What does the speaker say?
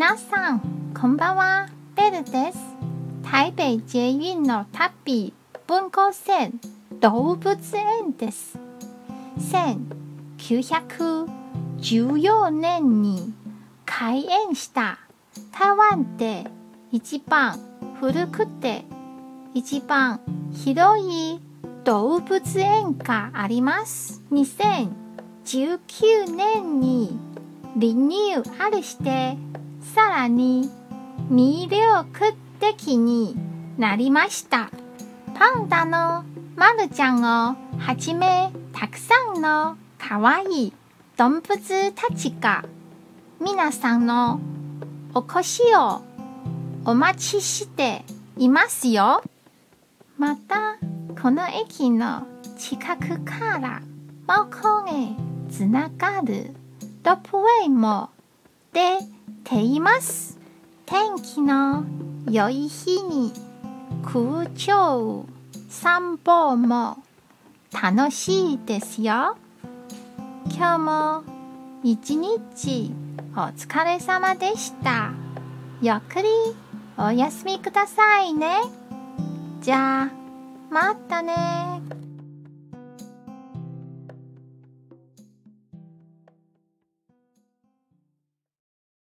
皆さん、こんばんは。ベルです。台北捷運の旅、文庫線、動物園です。1914年に開園した台湾で一番古くて一番広い動物園があります。2019年にリニューアルしてさらに魅力的になりました。パンダのまるちゃんをはじめたくさんのかわいい動物たちが皆さんのお越しをお待ちしていますよ。またこの駅の近くからマコンへつながるロープウェイも出ています。天気の良い日に空中散歩も楽しいですよ。今日も一日お疲れ様でした。ゆっくりお休みくださいね。じゃあ、またね